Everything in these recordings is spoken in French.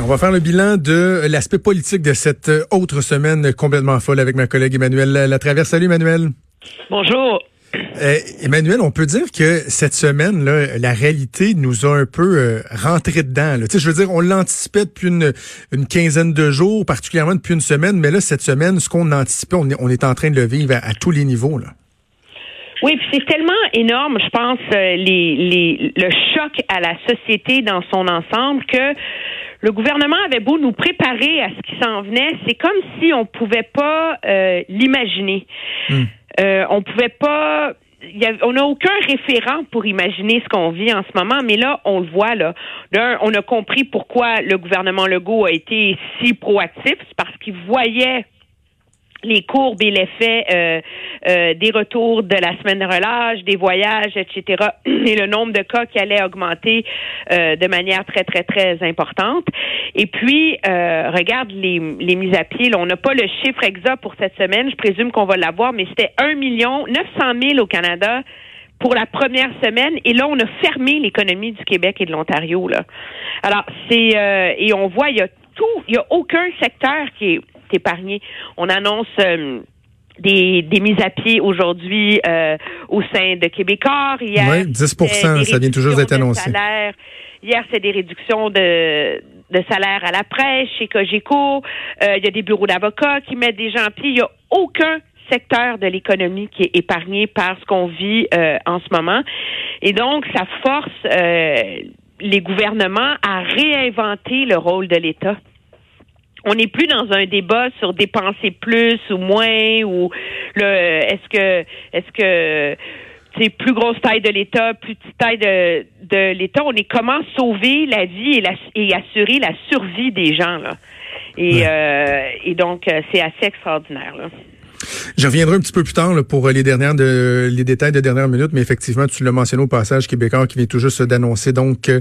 On va faire le bilan de l'aspect politique de cette autre semaine complètement folle avec ma collègue Emmanuel Latraverse. Salut Emmanuel. Bonjour. Euh, Emmanuel, on peut dire que cette semaine, là, la réalité nous a un peu euh, rentré dedans. Là. Je veux dire, on l'anticipait depuis une, une, quinzaine de jours, particulièrement depuis une semaine, mais là, cette semaine, ce qu'on anticipait, on est, on est en train de le vivre à, tous les niveaux. Là. Oui, puis c'est tellement énorme, je pense, euh, les, les, le choc à la société dans son ensemble que le gouvernement avait beau nous préparer à ce qui s'en venait, c'est comme si on pouvait pas euh, l'imaginer. Hmm. Euh, on pouvait pas y a, on n'a aucun référent pour imaginer ce qu'on vit en ce moment, mais là, on le voit, là. D'un, on a compris pourquoi le gouvernement Legault a été si proactif. C'est parce qu'il voyait les courbes et l'effet euh, euh, des retours de la semaine de relâche, des voyages, etc., et le nombre de cas qui allait augmenter euh, de manière très, très, très importante. Et puis, regarde les, les mises à pied. On n'a pas le chiffre exact pour cette semaine. Je présume qu'on va l'avoir, mais c'était 1 million 900 000 au Canada pour la première semaine. Et là, on a fermé l'économie du Québec et de l'Ontario. Là. Alors, c'est et on voit, il y a tout, il y a aucun secteur qui est épargné. On annonce euh, des, des, mises à pied aujourd'hui euh, au sein de Québécois. Hier, oui, 10 ça vient toujours d'être annoncé. Hier, c'est des réductions de, de salaire à la presse, chez Cogeco. Euh, il y a des bureaux d'avocats qui mettent des gens à pied. Il n'y a aucun secteur de l'économie qui est épargné par ce qu'on vit en ce moment. Et donc, ça force les gouvernements à réinventer le rôle de l'État on n'est plus dans un débat sur dépenser plus ou moins ou le est-ce que est-ce que c'est plus grosse taille de l'État, plus petite taille de, de l'État. On est comment sauver la vie et, la, et assurer la survie des gens là. Et, euh, et donc euh, c'est assez extraordinaire là. Je reviendrai un petit peu plus tard pour les dernières de, les détails de dernière minute, mais effectivement, tu l'as mentionné au passage, Québécois qui vient tout juste d'annoncer donc euh,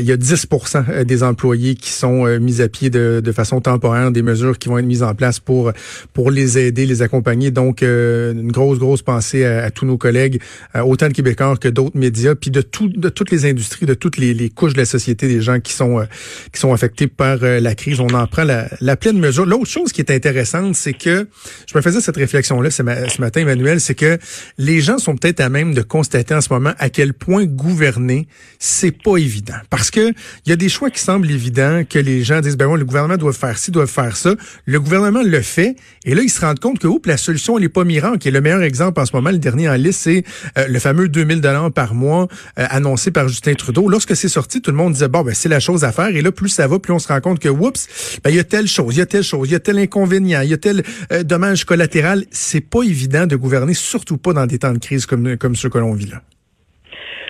il y a 10% euh, des employés qui sont euh, mis à pied de, de, façon temporaire, des mesures qui vont être mises en place pour pour les aider, les accompagner. Donc une grosse grosse pensée à, tous nos collègues, autant de Québécois que d'autres médias, puis de tout de toutes les industries, de toutes les, les, couches de la société, des gens qui sont qui sont affectés par la crise. On en prend la, la pleine mesure. L'autre chose qui est intéressante, c'est que je me faisais cette réflexion-là ce, matin, Emmanuel, c'est que les gens sont peut-être à même de constater en ce moment à quel point gouverner, c'est pas évident. Parce que il y a des choix qui semblent évidents, que les gens disent, ben bon, le gouvernement doit faire ci, doit faire ça. Le gouvernement le fait, et là, ils se rendent compte que, oups, la solution, elle est pas miracle. Et le meilleur exemple en ce moment, le dernier en liste, c'est euh, le fameux 2000 dollars par mois euh, annoncé par Justin Trudeau. Lorsque c'est sorti, tout le monde disait, bon, ben, c'est la chose à faire. Et là, plus ça va, plus on se rend compte que, oups, ben, il y a telle chose, il y a telle chose, il y a tel inconvénient, il y a tel euh, dommage collatéral. C'est pas évident de gouverner, surtout pas dans des temps de crise comme, comme ceux que l'on vit là.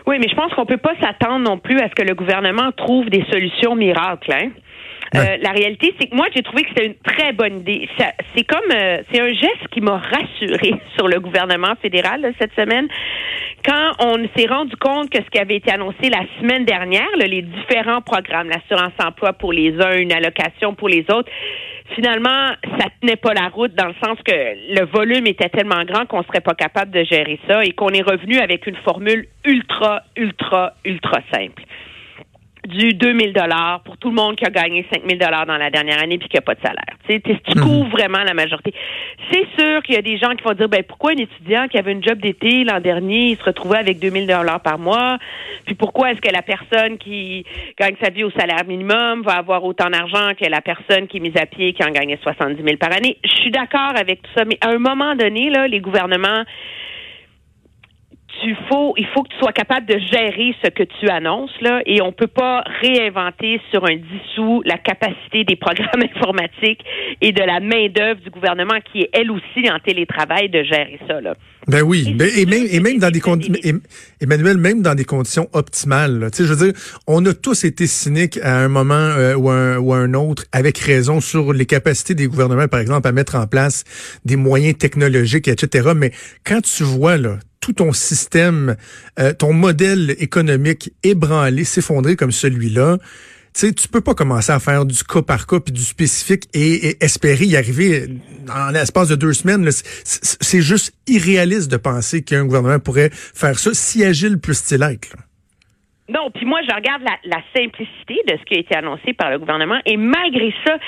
Oui, mais je pense qu'on peut pas s'attendre non plus à ce que le gouvernement trouve des solutions miracles. Hein? Euh, la réalité, c'est que moi, j'ai trouvé que c'était une très bonne idée. C'est comme, euh, c'est un geste qui m'a rassuré sur le gouvernement fédéral cette semaine. Quand on s'est rendu compte que ce qui avait été annoncé la semaine dernière, les différents programmes, l'assurance emploi pour les uns, une allocation pour les autres, finalement, ça tenait pas la route dans le sens que le volume était tellement grand qu'on serait pas capable de gérer ça et qu'on est revenu avec une formule ultra, ultra, ultra simple du 2000 dollars pour tout le monde qui a gagné 5000 dollars dans la dernière année puis qui a pas de salaire. Tu sais, tu mhm. couvres vraiment la majorité. C'est sûr qu'il y a des gens qui vont dire ben pourquoi un étudiant qui avait une job d'été l'an dernier, il se retrouvait avec 2000 dollars par mois? Puis pourquoi est-ce que la personne qui gagne sa vie au salaire minimum va avoir autant d'argent que la personne qui est mise à pied qui en gagnait 70 000 par année? Je suis d'accord avec tout ça, mais à un moment donné là, les gouvernements tu faut, il faut que tu sois capable de gérer ce que tu annonces là, et on peut pas réinventer sur un dissous la capacité des programmes informatiques et de la main d'œuvre du gouvernement qui est elle aussi en télétravail de gérer ça là. Ben oui, ben, et, même, et même dans des conditions, Emmanuel, même dans des conditions optimales. Tu sais, je veux dire, on a tous été cyniques à un moment euh, ou, un, ou un autre, avec raison, sur les capacités des gouvernements, par exemple, à mettre en place des moyens technologiques, etc. Mais quand tu vois là tout ton système, euh, ton modèle économique ébranlé, s'effondrer comme celui-là, tu sais, tu peux pas commencer à faire du cas par cas puis du spécifique et, espérer y arriver en l'espace de deux semaines. C'est juste irréaliste de penser qu'un gouvernement pourrait faire ça, si agile plus-il être. Non, puis moi, je regarde la, la, simplicité de ce qui a été annoncé par le gouvernement et malgré ça,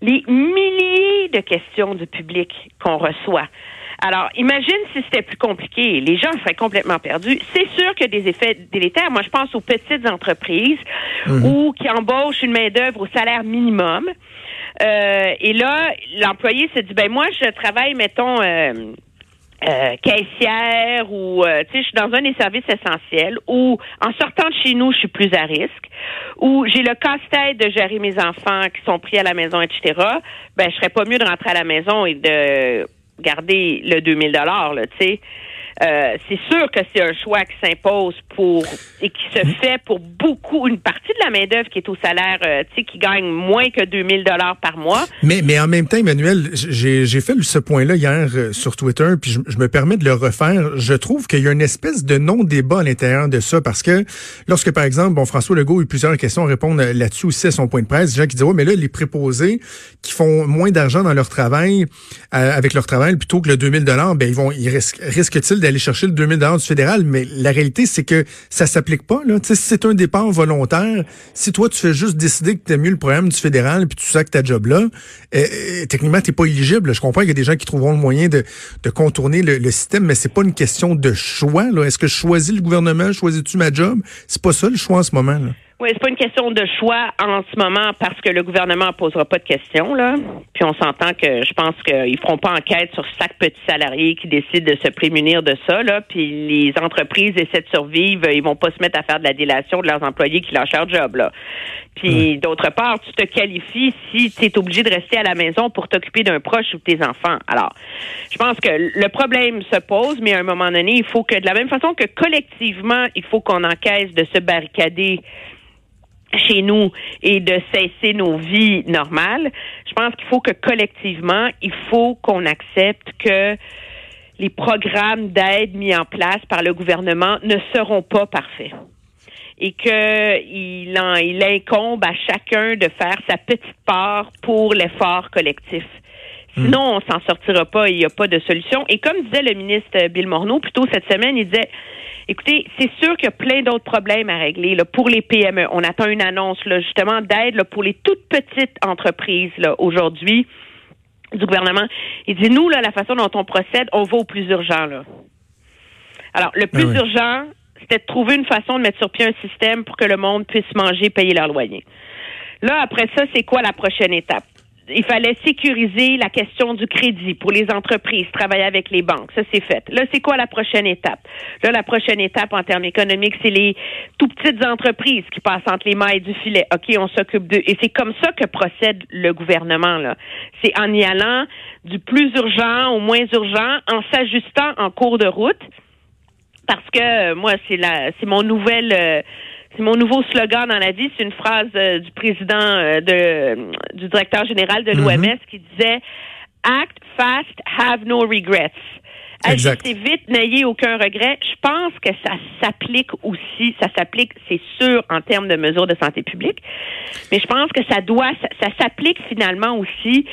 les milliers de questions du public qu'on reçoit. Alors, imagine si c'était plus compliqué. Les gens seraient complètement perdus. C'est sûr que des effets délétères. Moi, je pense aux petites entreprises mhm. ou qui embauchent une main-d'œuvre au salaire minimum. Euh, et là, l'employé se dit, ben moi, je travaille, mettons, euh, euh, caissière ou tu sais je suis dans un des services essentiels ou en sortant de chez nous je suis plus à risque ou j'ai le casse-tête de gérer mes enfants qui sont pris à la maison etc ben je serais pas mieux de rentrer à la maison et de garder le 2000 dollars, tu sais. Euh, c'est sûr que c'est un choix qui s'impose pour et qui se fait pour beaucoup une partie de la main d'œuvre qui est au salaire, euh, tu sais, qui gagne moins que 2000 dollars par mois. Mais mais en même temps, Emmanuel, j'ai j'ai fait ce point-là hier euh, sur Twitter, puis je, me permets de le refaire. Je trouve qu'il y a une espèce de non-débat à l'intérieur de ça parce que lorsque par exemple, bon François Legault a eu plusieurs questions à répondre là-dessus aussi à son point de presse, des gens qui disent ouais mais là les préposés qui font moins d'argent dans leur travail avec leur travail plutôt que le 2000 dollars, ben ils vont ils risquent risquent-ils d'aller chercher le 2000 du fédéral, mais la réalité, c'est que ça s'applique pas. Là. c'est un départ volontaire, si toi, tu fais juste décider que tu mieux le programme du fédéral, puis tu sais que ta job là, euh, euh, techniquement, tu pas éligible. Je comprends qu'il y a des gens qui trouveront le moyen de, contourner le, le, système, mais c'est pas une question de choix. Est-ce que je choisis le gouvernement, choisis-tu ma job? C'est pas ça le choix en ce moment. Là. Oui, c'est pas une question de choix en ce moment parce que le gouvernement posera pas de questions là. Puis on s'entend que je pense qu'ils feront pas enquête sur chaque petit salarié qui décide de se prémunir de ça là. Puis les entreprises essaient de survivre, ils vont pas se mettre à faire de la délation de leurs employés qui lâchent leur job là. Puis d'autre part, tu te qualifies si tu es obligé de rester à la maison pour t'occuper d'un proche ou de tes enfants. Alors, je pense que le problème se pose, mais à un moment donné, il faut que de la même façon que collectivement, il faut qu'on encaisse de se barricader chez nous et de cesser nos vies normales, je pense qu'il faut que collectivement, il faut qu'on accepte que les programmes d'aide mis en place par le gouvernement ne seront pas parfaits et qu'il il incombe à chacun de faire sa petite part pour l'effort collectif. Sinon, on s'en sortira pas, il n'y a pas de solution. Et comme disait le ministre Bill Morneau, plus tôt cette semaine, il disait Écoutez, c'est sûr qu'il y a plein d'autres problèmes à régler là, pour les PME. On attend une annonce là, justement d'aide pour les toutes petites entreprises là, aujourd'hui du gouvernement. Il dit nous, là, la façon dont on procède, on va au plus urgent. Là. Alors, le plus ah urgent, c'était de trouver une façon de mettre sur pied un système pour que le monde puisse manger, payer leur loyer. Là, après ça, c'est quoi la prochaine étape? Il fallait sécuriser la question du crédit pour les entreprises, travailler avec les banques. Ça, c'est fait. Là, c'est quoi la prochaine étape? Là, la prochaine étape en termes économiques, c'est les tout petites entreprises qui passent entre les mailles du filet. OK, on s'occupe d'eux. Et c'est comme ça que procède le gouvernement, là. C'est en y allant du plus urgent au moins urgent, en s'ajustant en cours de route. Parce que, moi, c'est la, c'est mon nouvelle, euh, c'est mon nouveau slogan dans la vie. C'est une phrase euh, du président euh, de, du directeur général de l'OMS mhm. qui disait Act fast, have no regrets. Agissez vite, n'ayez aucun regret. Je pense que ça s'applique aussi, ça s'applique, c'est sûr, en termes de mesures de santé publique, mais je pense que ça doit, ça s'applique finalement aussi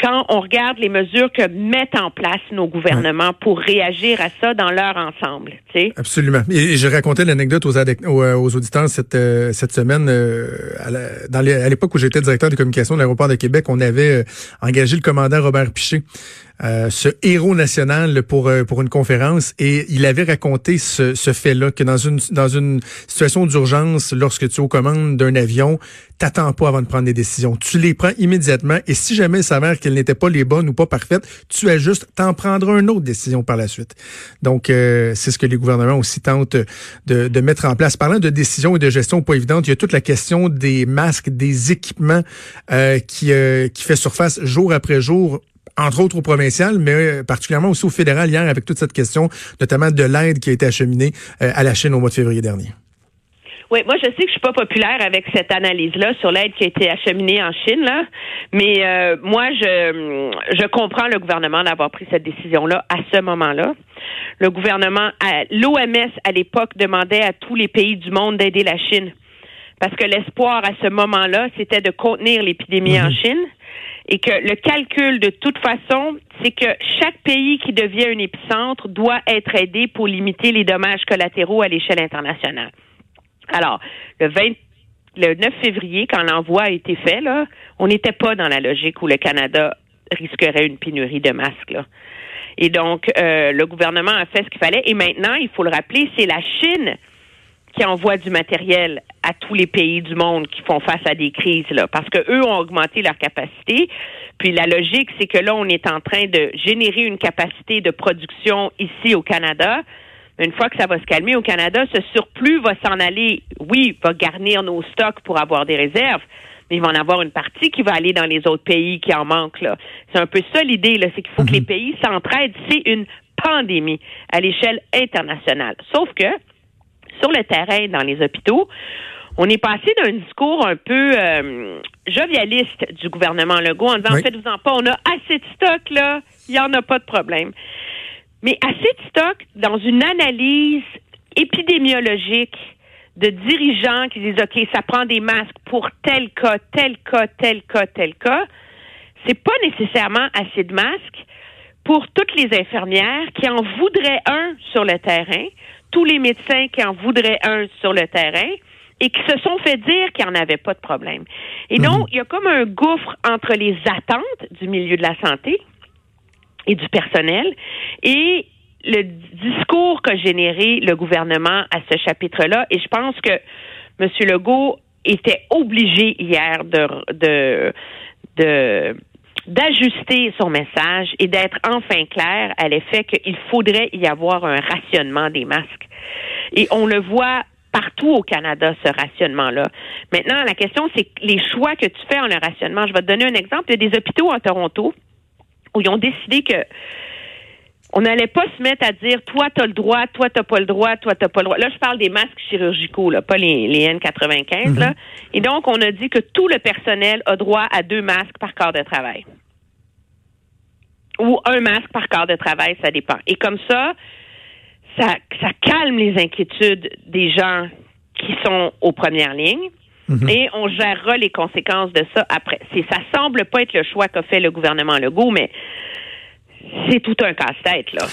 quand on regarde les mesures que mettent en place nos gouvernements pour réagir à ça dans leur ensemble. Tu sais? Absolument. Et, j'ai raconté l'anecdote aux, euh, aux, auditeurs cette, euh, cette semaine. Euh, à l'époque où j'étais directeur de communication de l'aéroport de Québec, on avait engagé le commandant Robert Piché euh, ce héros national pour euh, pour une conférence et il avait raconté ce, ce fait-là que dans une dans une situation d'urgence, lorsque tu es aux commandes d'un avion, t'attends pas avant de prendre des décisions. Tu les prends immédiatement et si jamais il s'avère qu'elles n'étaient pas les bonnes ou pas parfaites, tu ajustes, t'en prendras une autre décision par la suite. Donc, euh, c'est ce que les gouvernements aussi tentent de, de, mettre en place. Parlant de décisions et de gestion pas évidentes, il y a toute la question des masques, des équipements euh, qui, euh, qui fait surface jour après jour entre autres au provincial, mais particulièrement aussi au fédéral hier avec toute cette question, notamment de l'aide qui a été acheminée à la Chine au mois de février dernier. Oui, moi je sais que je suis pas populaire avec cette analyse-là sur l'aide qui a été acheminée en Chine, là, mais euh, moi je je comprends le gouvernement d'avoir pris cette décision-là à ce moment-là. Le gouvernement, l'OMS à l'époque demandait à tous les pays du monde d'aider la Chine parce que l'espoir à ce moment-là, c'était de contenir l'épidémie en mhm. Chine et que le calcul de toute façon, c'est que chaque pays qui devient un épicentre doit être aidé pour limiter les dommages collatéraux à l'échelle internationale. Alors, le 20, le 9 février, quand l'envoi a été fait, là, on n'était pas dans la logique où le Canada risquerait une pénurie de masques. Là. Et donc, euh, le gouvernement a fait ce qu'il fallait. Et maintenant, il faut le rappeler, c'est la Chine qui envoie du matériel à tous les pays du monde qui font face à des crises, là, parce que eux ont augmenté leur capacité. Puis la logique, c'est que là, on est en train de générer une capacité de production ici au Canada une fois que ça va se calmer au Canada, ce surplus va s'en aller, oui, va garnir nos stocks pour avoir des réserves, mais il va en avoir une partie qui va aller dans les autres pays qui en manquent. Là. C'est un peu ça l'idée, là, c'est qu'il faut que les mhm. pays s'entraident. C'est une pandémie à l'échelle internationale. Sauf que, sur le terrain, dans les hôpitaux, on est passé d'un discours un peu euh, jovialiste du gouvernement Legault en disant, faites-vous-en pas, on a assez de stocks, là, il n'y en a pas de problème. Mais assez de stock dans une analyse épidémiologique de dirigeants qui disent OK, ça prend des masques pour tel cas, tel cas, tel cas, tel cas, c'est pas nécessairement assez de masques pour toutes les infirmières qui en voudraient un sur le terrain, tous les médecins qui en voudraient un sur le terrain et qui se sont fait dire qu'il n'y en avait pas de problème. Et donc, mhm. il y a comme un gouffre entre les attentes du milieu de la santé et du personnel. Et le discours qu'a généré le gouvernement à ce chapitre-là, et je pense que M. Legault était obligé hier de, de, de d'ajuster son message et d'être enfin clair à l'effet qu'il faudrait y avoir un rationnement des masques. Et on le voit partout au Canada, ce rationnement-là. Maintenant, la question, c'est les choix que tu fais en le rationnement. Je vais te donner un exemple. Il y a des hôpitaux en Toronto où ils ont décidé que on n'allait pas se mettre à dire toi tu as le droit, toi tu pas le droit, toi tu pas le droit. Là je parle des masques chirurgicaux là, pas les, N95 là. Mhm. Et donc on a dit que tout le personnel a droit à deux masques par quart de travail. Ou un masque par quart de travail, ça dépend. Et comme ça ça ça calme les inquiétudes des gens qui sont aux premières lignes. Mhm. Et on gérera les conséquences de ça après. C'est, ça semble pas être le choix qu'a fait le gouvernement Legault, mais c'est tout un casse-tête, là.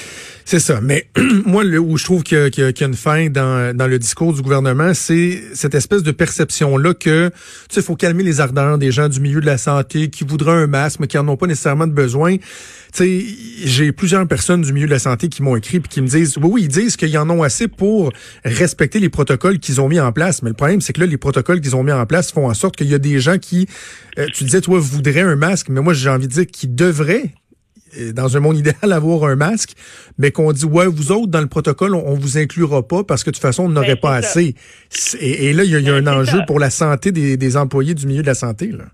C'est ça. Mais moi, où je trouve qu'il y, a une fin dans, le discours du gouvernement, c'est cette espèce de perception-là que, tu sais, il faut calmer les ardeurs des gens du milieu de la santé qui voudraient un masque, mais qui n'en ont pas nécessairement de besoin. Tu sais, j'ai plusieurs personnes du milieu de la santé qui m'ont écrit puis qui me disent, oui, oui, ils disent qu'ils en ont assez pour respecter les protocoles qu'ils ont mis en place. Mais le problème, c'est que là, les protocoles qu'ils ont mis en place font en sorte qu'il y a des gens qui, euh, tu disais, toi, voudraient un masque, mais moi, j'ai envie de dire qu'ils devraient dans un monde idéal, avoir un masque, mais qu'on dit, ouais, vous autres, dans le protocole, on, vous inclura pas parce que de toute façon, on n'aurait ben, pas assez. Et, là, il y a, un ben, enjeu pour la santé des, employés du milieu de la santé. Là.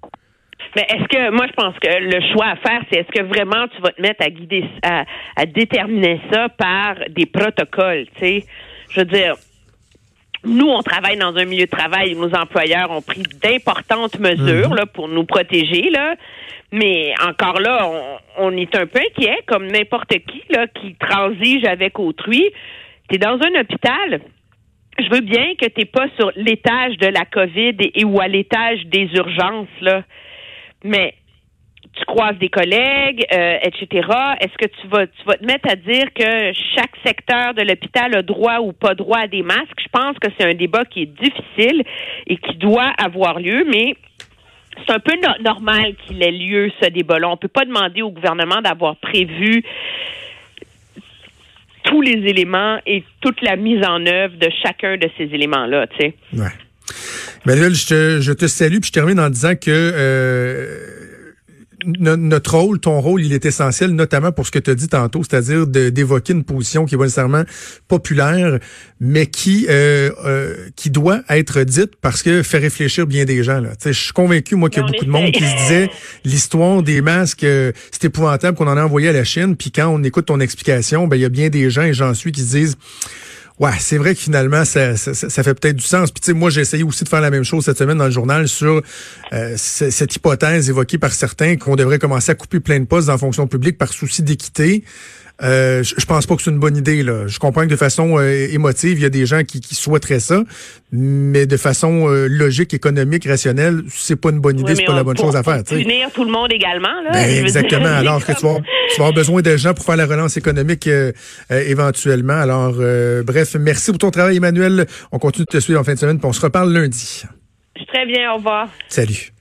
Mais est-ce que, moi, je pense que le choix à faire, c'est est-ce que vraiment tu vas te mettre à guider, à, à déterminer ça par des protocoles, tu sais? Je veux dire, nous, on travaille dans un milieu de travail où nos employeurs ont pris d'importantes mesures mhm. là, pour nous protéger. Là. Mais encore là, on, est un peu inquiet, comme n'importe qui là, qui transige avec autrui. Tu es dans un hôpital. Je veux bien que tu n'es pas sur l'étage de la COVID et, ou à l'étage des urgences, là. Mais tu croises des collègues, euh, etc. Est-ce que tu vas, tu vas te mettre à dire que chaque secteur de l'hôpital a droit ou pas droit à des masques? Je pense que c'est un débat qui est difficile et qui doit avoir lieu, mais c'est un peu normal qu'il ait lieu ce débat-là. On peut pas demander au gouvernement d'avoir prévu tous les éléments et toute la mise en œuvre de chacun de ces éléments-là, tu sais. Ouais. Je te, je te salue, puis je termine en disant que euh, notre rôle, ton rôle, il est essentiel, notamment pour ce que tu as dit tantôt, c'est-à-dire d'évoquer une position qui est pas nécessairement populaire, mais qui euh, euh, qui doit être dite parce que fait réfléchir bien des gens. Là. Je suis convaincu, moi, qu'il y a beaucoup de monde qui se disait l'histoire des masques, euh, c'est épouvantable qu'on en a envoyé à la Chine, puis quand on écoute ton explication, ben il y a bien des gens, et j'en suis, qui se disent Ouais, c'est vrai que finalement, ça, ça, ça fait peut-être du sens. Puis tu sais, moi, j'ai essayé aussi de faire la même chose cette semaine dans le journal sur euh, cette hypothèse évoquée par certains qu'on devrait commencer à couper plein de postes dans la fonction publique par souci d'équité. Euh, je, pense pas que c'est une bonne idée. Là. Je comprends que de façon euh, émotive, il y a des gens qui, qui souhaiteraient ça, mais de façon euh, logique, économique, rationnelle, c'est pas une bonne idée, c'est pas la bonne chose à faire. Punir tout le monde également. Là, ben, exactement. Alors que tu vas, tu vas, avoir besoin de gens pour faire la relance économique éventuellement. Alors, bref, merci pour ton travail, Emmanuel. On continue de te suivre en fin de semaine, puis on se reparle lundi. Très bien, au revoir. Salut.